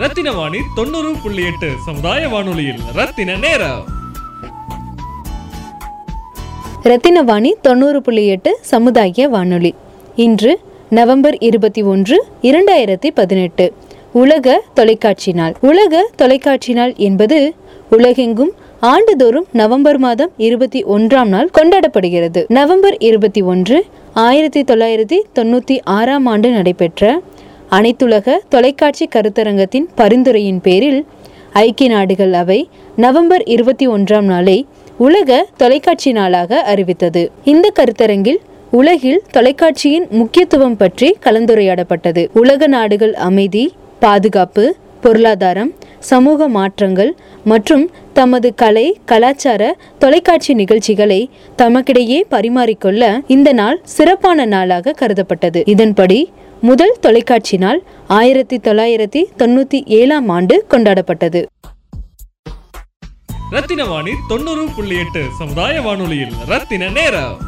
ரத்தின வாணி தொண்ணூறு புள்ளி எட்டு சமுதாய வானொலியில். ரத்தின நேரம். ரத்தினவாணி தொண்ணூறு புள்ளி எட்டு சமுதாய வானொலி. இன்று நவம்பர் இருபத்தி ஒன்று இரண்டாயிரத்தி பதினெட்டு. உலக தொலைக்காட்சி நாள். உலக தொலைக்காட்சி நாள் என்பது உலகெங்கும் ஆண்டுதோறும் நவம்பர் மாதம் இருபத்தி ஒன்றாம் நாள் கொண்டாடப்படுகிறது. நவம்பர் இருபத்தி ஒன்று ஆயிரத்தி தொள்ளாயிரத்தி தொண்ணூற்றி ஆறாம் ஆண்டு நடைபெற்ற அனைத்துலக தொலைக்காட்சி கருத்தரங்கத்தின் பரிந்துரையின் பேரில் ஐக்கிய நாடுகள் அவை நவம்பர் இருபத்தி ஒன்றாம் நாளை உலக தொலைக்காட்சி நாளாக அறிவித்தது. இந்த கருத்தரங்கில் உலகில் தொலைக்காட்சியின் முக்கியத்துவம் பற்றி கலந்துரையாடப்பட்டது. உலக நாடுகள் அமைதி பாதுகாப்பு பொருளாதாரம் சமூக மாற்றங்கள் மற்றும் தமது கலை கலாச்சார தொலைக்காட்சி நிகழ்ச்சிகளை தமக்கிடையே பரிமாறிக்கொள்ள இந்த நாள் சிறப்பான நாளாக கருதப்பட்டது. இதன்படி முதல் தொலைக்காட்சி நாள் ஆயிரத்தி தொள்ளாயிரத்தி தொண்ணூத்தி ஏழாம் ஆண்டு கொண்டாடப்பட்டது. ரத்தின வாணி தொண்ணூறு புள்ளி எட்டு சமுதாய வானொலியில் ரத்தின நேரம்.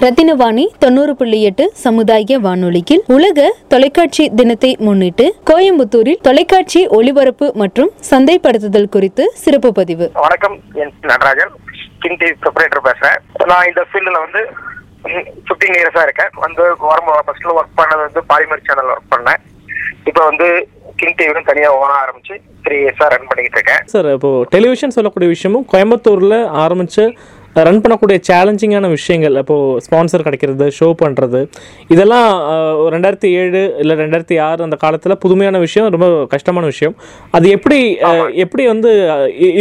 ரத்தினவாணி தொண்ணூறு புள்ளி எட்டு சமுதாய வானொலியில் உலக தொலைக்காட்சி தினத்தை முன்னிட்டு கோயம்புத்தூரில் தொலைக்காட்சி ஒளிபரப்பு மற்றும் சந்தைப்படுத்துதல் குறித்து சிறப்பு பதிவு. வணக்கம் என் நடராஜன். கிங் டிவி ப்ரொப்ரேட்டர் பேசுறேன். நான் இந்த ஃபீல்டில் வந்து ஃபிஃப்டீன் இயர்ஸாக இருக்கேன். வந்து வரும்போது ஃபர்ஸ்ட்ல ஒர்க் பண்ணது வந்து பாலிமர் சேனல் ஒர்க் பண்ணேன். இப்போ வந்து கிங் டிவிலும் தனியாக ஓன ஆரம்பிச்சு த்ரீ இயர்ஸாக ரன் பண்ணிக்கிட்டு இருக்கேன். சார் இப்போ டெலிவிஷன் சொல்லக்கூடிய விஷயமும் கோயம்புத்தூரில் ஆரம்பித்து ரன் பண்ணக்கூடிய சேலஞ்சிங்கான விஷயங்கள் இப்போது ஸ்பான்சர் கிடைக்கிறது ஷோ பண்ணுறது இதெல்லாம் ரெண்டாயிரத்தி ஏழு இல்லை ரெண்டாயிரத்தி ஆறு அந்த காலத்தில் புதுமையான விஷயம் ரொம்ப கஷ்டமான விஷயம். அது எப்படி எப்படி வந்து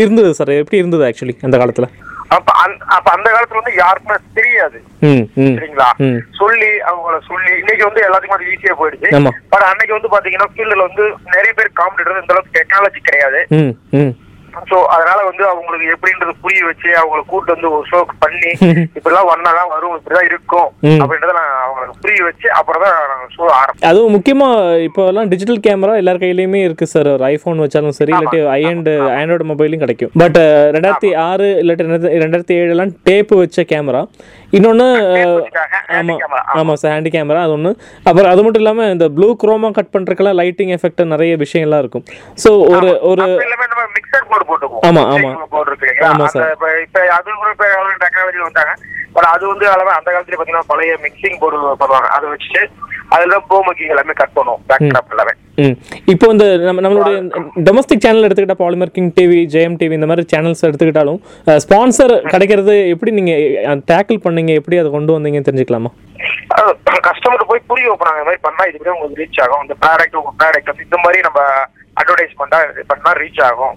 இருந்தது சார் எப்படி இருந்தது ஆக்சுவலி அந்த காலத்தில்? அப்ப அந்த அப்ப அந்த காலத்துல வந்து யாருக்குமே தெரியாது. சரிங்களா? சொல்லி அவங்கள சொல்லி இன்னைக்கு வந்து எல்லாத்துக்கும் அது ஈஸியா போயிடுச்சு. பட் அன்னைக்கு வந்து பாத்தீங்கன்னா ஃபீல்டுல வந்து நிறைய பேர் காம்படிட்டர் இந்த அளவுக்கு டெக்னாலஜி கிடையாது. சோ அதனால வந்து அவங்களுக்கு எப்படின்றது புரிய வச்சு அவங்கள கூட்டு வந்து ஒரு ஷோக்கு பண்ணி இப்படிலாம் ஒன்னாதான் வரும் இப்படிதான் இருக்கும். அப்படின்றத நான் அவங்களுக்கு புரிய வச்சு அப்புறம் தான் ஷோ ஆரம்பிச்சோம் அதுவும் முக்கியமாக இப்போ எல்லாம் டிஜிட்டல் கேமரா எல்லார் கையிலையுமே இருக்குது சார் ஒரு ஐஃபோன் வச்சாலும் சரி இல்லாட்டி ஐ அண்ட் ஆண்ட்ராய்டு மொபைலும் கிடைக்கும். பட் ரெண்டாயிரத்தி ஆறு இல்லாட்டி ரெண்டாயிரத்தி ரெண்டாயிரத்தி ஏழுலாம் டேப்பு வச்ச கேமரா இன்னொன்று ஆமாம். ஆமாம் சார் ஹேண்டி கேமரா அது ஒன்று அப்புறம் அது மட்டும் இல்லாமல் இந்த ப்ளூ குரோமா கட் பண்ணுறதுக்கெல்லாம் லைட்டிங் எஃபெக்ட் நிறைய விஷயம்லாம் இருக்கும். ஸோ ஒரு ஒரு மிக்சர் போர்டு போட்டுக்குவோம். ஆமா, ஆமா. போர்டு இருக்கு இல்லைங்களா? ஆமா, அந்த இப்ப அது கூட டெக்னாலஜி வந்தாங்க. பட் அது வந்து அந்த காலத்துல பாத்தீங்கன்னா பழைய மிக்சிங் போர்டு பண்ணுவாங்க. அதை வச்சுட்டு அதுல ப்ரோ மேக்கிங் எல்லாமே கட் பண்ணுவோம். பேக் எல்லாமே. ம். இப்போ இந்த நம்ம நம்மளுடைய டொமஸ்டிக் சேனல் எடுத்துக்கிட்டா Polimer King TV Jeyam TV இந்த மாதிரி சேனல்ஸ் எடுத்துக்கிட்டாலும் ஸ்பான்சர் கிடைக்கிறது எப்படி நீங்கள் டேக்கிள் பண்ணீங்க எப்படி அதை கொண்டு வந்தீங்கன்னு தெரிஞ்சுக்கலாமா? கஸ்டமருக்கு போய் புரிய வைப்பாங்க. இந்த மாதிரி பண்ணா இதுக்கு உங்களுக்கு ரீச் ஆகும். இந்த ப்ராடக்ட் உங்க ப்ராடக்ட் இந்த மாதிரி நம்ம அட்வர்டைஸ்மெண்டா பண்ணா ரீச் ஆகும்.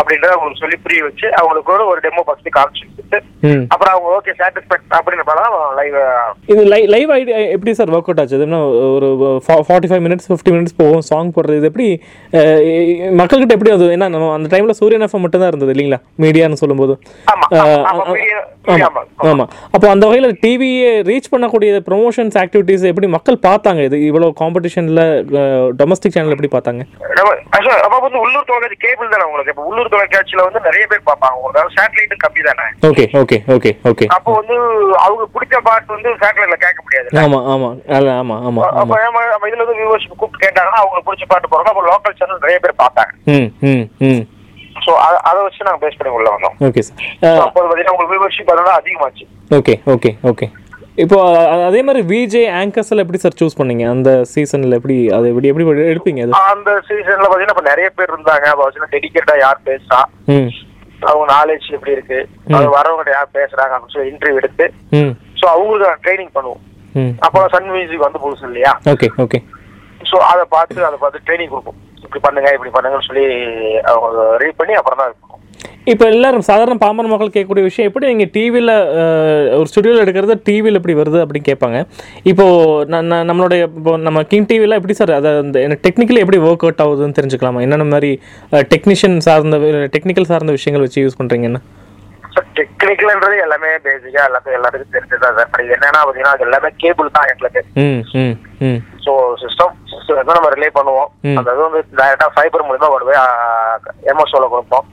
அப்படின்றத அவங்களுக்கு சொல்லி புரிய வச்சு அவங்களுக்கு ஒரு ஒரு டெமோ ஃபர்ஸ்ட் காமிச்சு அப்புறம் அவங்க ஓகே சாட்டிஸ்ஃபேக்ட் அப்படின்னு பார்த்தா லைவ் இது லைவ் ஐடி எப்படி சார் ஒர்க் அவுட் ஆச்சு என்ன ஒரு forty five minutes fifty minutes போகும் சாங் போடுறது? இது எப்படி மக்கள்கிட்ட எப்படி அது? ஏன்னா நம்ம அந்த டைமில் சூரியன் எஃப்எம் மட்டும் தான் இருந்தது இல்லைங்களா? மீடியான்னு சொல்லும்போது. ஆமா, அப்போ அந்த வகையில் டிவியே ரீச் பண்ணக்கூடிய ப்ரொமோஷன்ஸ் ஆக்டிவிட்டீஸ் எப்படி மக்கள் பார்த்தாங்க? இது இவ்வளோ காம்படிஷனில் டொமஸ்டிக் சேனல் எப்படி பார்த்தாங்க? அப்ப வந்து உள்ளூர் தொலைக்காட்சி கேபிள் தானே உங்களுக்கு? இப்ப உள்ளூர் தொலைக்காட்சியில வந்து நிறைய பேர் பார்ப்பாங்க. உங்களுக்கு சேட்டலைட்டும் கம்மி தானே? ஓகே ஓகே ஓகே ஓகே அப்போ வந்து அவங்க பிடிச்ச பாட்டு வந்து சேட்டலைட்ல கேட்க முடியாது ஆமாம் அல்ல ஆமாம் ஆமாம் அப்ப நம்ம இதுல வந்து கூப்பிட்டு கேட்டாங்கன்னா அவங்களுக்கு பிடிச்ச பாட்டு போறோம் அப்போ லோக்கல் சேனல் நிறைய பேர் பார்த்தாங்க ம் ம் ம். சோ அதை வச்சு நாங்க பேஸ் பண்ணி உள்ள வந்தோம். ஓகே சார் அப்போ பாத்தீங்கன்னா உங்களுக்கு வியூவர்ஷிப் அதனால அதிகமாச்சு. ஓகே ஓகே ஓகே இப்போ அதே மாதிரி விஜே ஆங்கர்ஸ்ல எப்படி சார் சூஸ் பண்ணீங்க? அந்த சீசன்ல எப்படி அது எப்படி எப்படி எடுப்பீங்க அது அந்த சீசன்ல பாத்தீங்கன்னா இப்ப நிறைய பேர் இருந்தாங்க. அப்ப டெடிக்கேட்டா யார் பேசுறா? அவங்க நாலேஜ் எப்படி இருக்கு? அது வரவங்க யார் பேசுறாங்க? அப்படின்னு சொல்லி இன்டர்வியூ எடுத்து சோ அவங்களுக்கு ட்ரைனிங் பண்ணுவோம். அப்போ சன் மியூசிக் வந்து புதுசு இல்லையா? Okay okay. சோ அதை பார்த்து அதை பார்த்து ட்ரைனிங் கொடுப்போம். இப்படி பண்ணுங்க இப்படி பண்ணுங்கன்னு சொல்லி அவங்க ரீட் பண்ணி அப்புறம் தான் இருக்கும் இப்போ எல்லாரும் சாதாரண பாமர மக்கள் கேட்கக்கூடிய விஷயம் எப்படி நீங்கள் டிவியில் ஒரு ஸ்டுடியோவில் எடுக்கிறது டிவியில் எப்படி வருது அப்படின்னு கேட்பாங்க. இப்போது நான் நம்மளுடைய இப்போ நம்ம கிங் டிவியில் எப்படி சார் அதை அந்த டெக்னிக்கலி எப்படி ஒர்க் அவுட் ஆகுதுன்னு தெரிஞ்சுக்கலாமா? என்னென்ன மாதிரி டெக்னீஷியன் சார்ந்த டெக்னிக்கல் சார்ந்த விஷயங்கள் வச்சு யூஸ் பண்ணுறீங்கன்னா டெக்னிக்கல்ன்றது எல்லாமே பேசிக்கா எல்லாத்துக்கும் எல்லாத்துக்கும் தெரிஞ்சதா சார் பட் என்னன்னா பாத்தீங்கன்னா அது எல்லாமே கேபிள் தான் எங்களுக்கு. ஸோ சிஸ்டம் வந்து நம்ம ரிலே பண்ணுவோம். அந்த இது வந்து டைரக்டா ஃபைபர் மூலமா கொண்டு போய் எம்எஸ்ஓல கொடுப்போம்.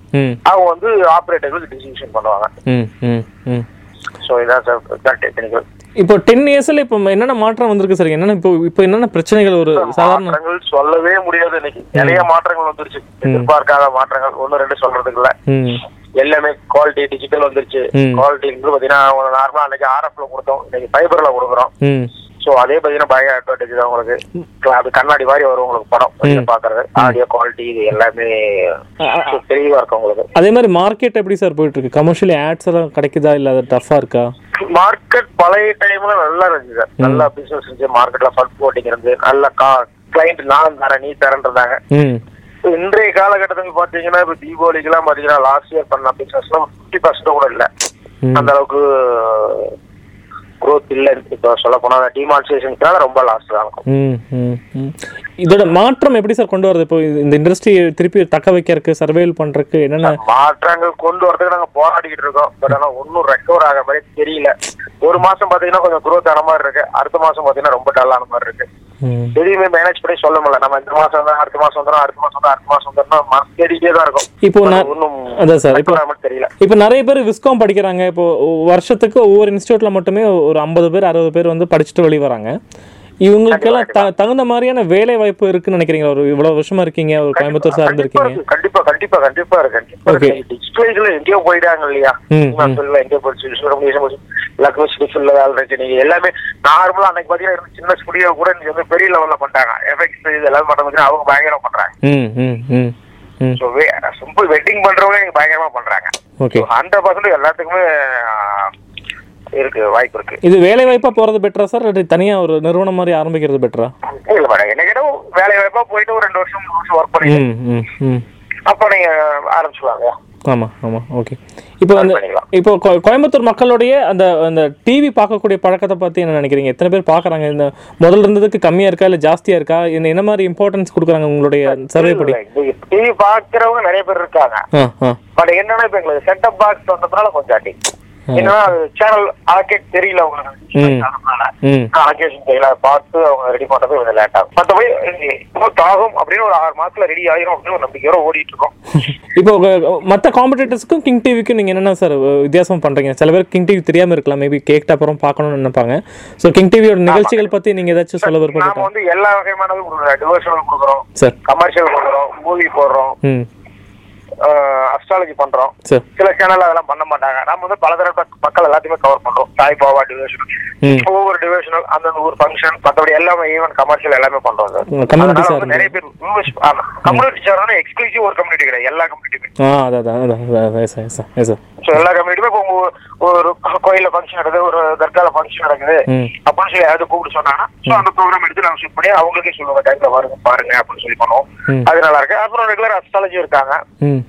அவங்க வந்து ஆப்ரேட்டர்களுக்கு டிஸ்ட்ரிபியூஷன் பண்ணுவாங்க. ஸோ இதான் சார் டெக்னிக்கல் இப்போ டென் இயர்ஸ்ல இப்போ என்னென்ன மாற்றம் வந்திருக்கு சார் என்னென்ன இப்போ இப்போ என்னென்ன பிரச்சனைகள் ஒரு சாதாரண சொல்லவே முடியாது இன்னைக்கு. நிறைய மாற்றங்கள் வந்துருச்சு. எதிர்பார்க்காத மாற்றங்கள். ஒண்ணு ரெண்டு சொல்றதுக்கு இல்ல. ம். எல்லாமே குவாலிட்டி டிஜிட்டல் வந்துருச்சு. ம். குவாலிட்டி பாத்தீங்கன்னா நார்மலா அன்னைக்கு ஆர்எஃப்ல கொடுத்தோம். இன்னைக்கு ஃபைபர்ல கொடுக்குறோம். சோ அதே பாத்தீங்கன்னா பயங்கர அட்வான்டேஜ் தான் உங்களுக்கு. அது கண்ணாடி மாதிரி வரும் உங்களுக்கு படம். பாக்குறது. ஆடியோ குவாலிட்டி இது எல்லாமே தெளிவா இருக்கும் உங்களுக்கு. அதே மாதிரி மார்க்கெட் எப்படி சார் போயிட்டு இருக்கு கமர்ஷியல் ஆட்ஸ் எல்லாம் கிடைக்குதா? இல்ல அது டஃபா இருக்கா? மார்க்கெட் பழைய டைம்ல நல்லா இருந்துச்சு சார் நல்லா பிசினஸ் இருந்துச்சு. மார்க்கெட்ல ஃபண்ட் போட்டிங் இருந்து நல்ல கா கிளைண்ட் நான் தரேன் நீ தரேன்றாங்க ம். இன்றைய காலகட்டத்துக்கு பாத்தீங்கன்னா இப்ப தீபாவளிக்கு எல்லாம் பாத்தீங்கன்னா லாஸ்ட் இயர் பண்ண பிசினஸ் ஃபிஃப்டி பர்சன்ட் கூட இல்ல. அந்த அளவுக்கு growth இல்ல இப்போ சொல்ல போனா டிமான்ஸ்ட்ரேஷனுக்காக ரொம்ப லாஸ் தான் இருக்கும். இதோட மாற்றம் எப்படி சார் கொண்டு வரது? இப்போ இந்த இண்டஸ்ட்ரி திருப்பி தக்க வைக்கிறதுக்கு சர்வேல் பண்றதுக்கு என்னென்ன? மாற்றங்கள் கொண்டு வரதுக்கு நாங்க போராடிக்கிட்டு இருக்கோம். பட் ஆனா ஒன்னும் ரெக்கவர் ஆக மாதிரி தெரியல. ஒரு மாசம் பாத்தீங்கன்னா கொஞ்சம் growth ஆன மாதிரி இருக்கு. அடுத்த மாசம் பாத்தீங்கன்னா ரொம்ப டல்லான மாதிரி இருக்கு. எதையுமே மேனேஜ் பண்ணி சொல்ல முடியல. நம்ம இந்த மாசம் தான் அடுத்த மாசம் வந்துடும் அடுத்த மாசம் தான் அடுத்த மாசம் வந்துடும் தேடிட்டே தான் இருக்கும். இப்போ நான் ஒன்னும் அதான் சார். இப்போ தெரியல. இப்போ நிறைய பேர் விஸ்காம் படிக்கிறாங்க. இப்போ வருஷத்துக்கு ஒவ்வொரு இன்ஸ்டியூட்ல மட்டுமே ஒரு ஐம்பது பேர் அறுபது பேர் வந்து படிச்சுட்டு வெளிய வராங்க. இவங்களுக்கெல்லாம் த தகுந்த மாதிரியான வேலை வாய்ப்பு இருக்குன்னு நினைக்கிறீங்களா ஒரு இவ்வளவு வருஷமா இருக்கீங்க ஒரு கோயம்புத்தூர் சார்ந்து இருக்கீங்க. இருக்கு, கண்டிப்பா கண்டிப்பா கண்டிப்பா இருக்கு கண்டிப்பா டிஜிட்டலைஸ்ல எங்கேயோ போயிட்டாங்க இல்லையா? எங்கேயோ போயிடுச்சு. எல்லாருக்குமே வேலை இருக்கு நீங்க எல்லாமே நார்மலா அன்னைக்கு பாத்தீங்கன்னா சின்ன ஸ்டுடியோ கூட நீங்க வந்து பெரிய லெவல்ல பண்றாங்க. எஃபெக்ட்ஸ் இது எல்லாமே பண்ண அவங்க பயங்கரமா பண்றாங்க. சிம்பிள் வெட்டிங் பண்றவங்க பயங்கரமா பண்றாங்க. ஹண்ட்ரட் பர்சன்ட் எல்லாத்துக்குமே இருக்கு வாய்ப்பு இருக்கு. இது வேலை வாய்ப்பா போறது பெட்டரா சார் தனியா ஒரு நிறுவனம் மாதிரி ஆரம்பிக்கிறது பெட்டரா இல்ல மேடம் என்ன கேட்டா வேலை வாய்ப்பா போயிட்டு ஒரு ரெண்டு வருஷம் மூணு வருஷம் ஒர்க் பண்ணி அப்ப நீங்க ஆரம்பிச்சுவாங்க ஆமா ஆமா ஓகே இப்போ அந்த பண்ணிக்கலாம். இப்போ கோயம்புத்தூர் மக்களுடைய அந்த அந்த டிவி பார்க்கக்கூடிய பழக்கத்தை பத்தி என்ன நினைக்கிறீங்க? எத்தனை பேர் பார்க்கறாங்க? இந்த முதல்ல இருந்ததுக்கு கம்மியா இருக்கா? இல்ல ஜாஸ்தியா இருக்கா? என்ன என்ன மாதிரி இம்பார்ட்டன்ஸ் கொடுக்குறாங்க உங்களுடைய சர்வே படி? டிவி பாக்குறவங்க நிறைய பேர் இருக்காங்க. பட் என்னன்னா இப்ப எங்களுக்கு செட்டப் பாக்ஸ் வந்ததுனால கொஞ்சம் அடி. என்னன்னா சேனல் அலோகேட் தெரியல. அவங்களுக்கு அலோகேஷன் தெரியல. பார்த்து அவங்க ரெடி பண்றது கொஞ்சம் லேட் ஆகும். மற்றபடி ஆகும் அப்படின்னு ஒரு ஆறு மாசத்துல ரெடி ஆயிரும் அப்படின்னு ஒரு நம்பிக்கையோட ஓடிட்டு இருக்கோம் இப்போ மத்த காம்படிட்டர்ஸ்க்கும் கிங் டிவிக்கும் நீங்க என்னென்ன சார் வித்தியாசம் பண்றீங்க? சில பேர் கிங் டிவி தெரியாம இருக்கலாம். மேபி கேட்ட அப்புறம் பார்க்கணும்னு நினைப்பாங்க. ஸோ கிங் டிவியோட நிகழ்ச்சிகள் பத்தி நீங்க ஏதாச்சும் சொல்ல நாம விருப்பப்பட்டா வந்து எல்லா வகையானதும் டிவோஷனல் கொடுக்குறோம். சார் கமர்ஷியல் கொடுக்குறோம். மூவி போடுறோம். அஸ்ட்ராலஜி பண்றோம். சில சேனல் அதெல்லாம் பண்ண மாட்டாங்க. நம்ம வந்து பலதரப்பட்ட மக்கள் எல்லாத்தையுமே கவர் பண்றோம். சாய் பாபா டிவிஷனல் ஒவ்வொரு டிவிஷனல் அந்தந்த ஊர் ஃபங்க்ஷன் மற்றபடி எல்லாமே ஈவன் கமர்ஷியல் எல்லாமே பண்றோம் சார். நிறைய பேர் கம்யூனிட்டி சார் எக்ஸ்க்ளூசிவ் ஒரு கம்யூனிட்டி கிடையாது. எல்லா கம்யூனிட்டியுமே ஸோ எல்லா கம்யூனிட்டியுமே இப்போ ஒரு கோயில்ல ஃபங்க்ஷன் நடக்குது ஒரு தர்கால ஃபங்க்ஷன் நடக்குது. அப்படின்னு சொல்லி யாராவது கூப்பிட்டு சொன்னாங்கன்னா ஸோ அந்த ப்ரோக்ராம் எடுத்து நாங்கள் ஷூட் பண்ணி அவங்களுக்கே சொல்லுவாங்க டைம்ல வருங்க பாருங்க அப்படின்னு சொல்லி பண்ணுவோம். அது நல்லா இருக்கு. அப்புறம் ரெகுலர் அஸ்ட்ராலஜி இருக்காங்க.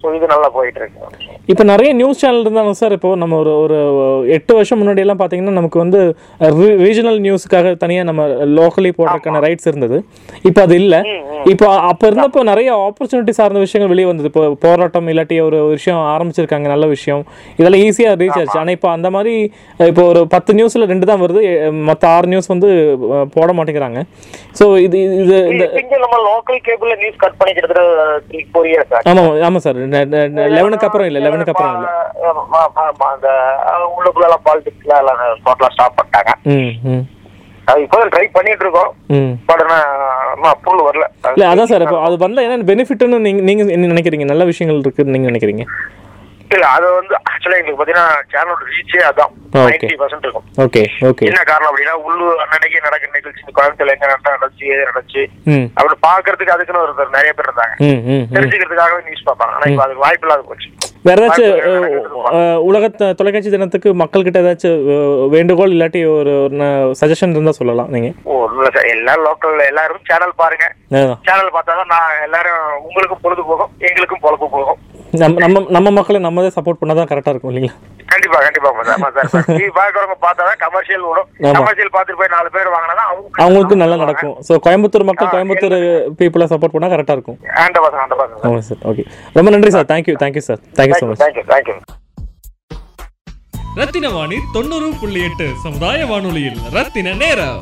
ஸோ இது நல்லா போயிட்டு இருக்கு இப்போ நிறைய நியூஸ் சேனல் இருந்தாலும் சார் இப்போ நம்ம ஒரு ஒரு எட்டு வருஷம் முன்னாடி எல்லாம் பார்த்தீங்கன்னா நமக்கு வந்து ரீஜனல் நியூஸுக்காக தனியாக நம்ம லோக்கலி போடுறதுக்கான ரைட்ஸ் இருந்தது. இப்போ அது இல்லை. இப்போ அப்போ இருந்தப்போ நிறைய ஆப்பர்ச்சுனிட்டி சார்ந்த விஷயங்கள் வெளியே வந்தது. இப்போ போராட்டம் இல்லாட்டி ஒரு விஷயம் ஆரம்பிச்சிருக்காங்க நல்ல விஷயம். இதெல்லாம் ஈஸியாக ரீச் ஆச்சு. ஆனால் இப்போ அந்த மாதிரி இப்போ ஒரு பத்து நியூஸில் ரெண்டு தான் வருது. மற்ற ஆறு நியூஸ் வந்து போட மாட்டேங்கிறாங்க. ஸோ இது இது இந்த நம்ம லோக்கல் கேபிள்ல நியூஸ் கட் பண்ணி கிட்டத்தட்ட ஆமாம் ஆமாம் சார் லெவனுக்கு அப்புறம் இல்லை லெவனுக்கு அப்புறம் இல்லை. அந்த உள்ளுக்குள்ள பாலிடிக்ஸ்ல எல்லாம் டோட்டலா ஸ்டாப் பண்ணிட்டாங்க. அது இப்போ ட்ரை பண்ணிட்டு இருக்கோம். பட் ஆனா அப்ரூவல் வரல. இல்ல அதான் சார் இப்போ அது வந்தா என்ன பெனிஃபிட்னு நீங்க நீங்க என்ன நினைக்கிறீங்க? நல்ல விஷயங்கள் இருக்குன்னு நீங்க நினைக்கிறீங்க? இல்ல அது வந்து ஆக்சுவலா எங்களுக்கு பாத்தீங்கன்னா சேனலோட ரீச்சே அதான். Okay. நைன்டி பர்சன்ட் இருக்கும். ஓகே ஓகே என்ன காரணம் அப்படின்னா உள்ளூர் அன்னன்னைக்கு நடக்கிற நிகழ்ச்சி கோயம்புத்தூர்ல எங்க நடந்தா நடந்துச்சு ஏது நடந்துச்சு அப்படி பாக்குறதுக்கு அதுக்குன்னு ஒரு நிறைய பேர் இருந்தாங்க. தெரிஞ்சுக்கிறதுக்காகவே நியூஸ் பார்ப்பாங்க. ஆனா இப்ப அதுக்கு வாய்ப்பு இல்லாத போச்சு. வேற ஏதாச்சும் உலக தொலைக்காட்சி தினத்துக்கு மக்கள்கிட்ட ஏதாச்சும் அஹ், வேண்டுகோள் இல்லாட்டி ஒரு சஜஷன் இருந்தா சொல்லலாம் நீங்க. எல்லா லோக்கல்ல எல்லாரும் சேனல் பாருங்க. சேனல் பார்த்தாதான் நான் எல்லாரும் உங்களுக்கும் பொழுது போகும் எங்களுக்கும் பொழப்பு போகும் நம்ம நம்ம நம்ம மக்களை நம்மதே சப்போர்ட் பண்ணாதான் கரெக்டா இருக்கும் இல்லைங்களா? கண்டிப்பா கண்டிப்பா டிவி பாக்குறவங்க பார்த்தாதான் கமர்ஷியல் ஓடும். கமர்ஷியல் பார்த்துட்டு போய் நாலு பேர் வாங்கினா அவங்க அவங்களுக்கு நல்லா நடக்கும். ஸோ கோயம்புத்தூர் மக்கள் கோயம்புத்தூர் பீப்புளை சப்போர்ட் பண்ணா கரெக்டா இருக்கும். ஆமாம் சார் ஓகே ரொம்ப நன்றி sir. Thank you thank you sir thank you so much thank you thank you Rathina Vani தொண்ணூறு புள்ளி எட்டு சமுதாய வானொலியில் ரத்தின நேரம்.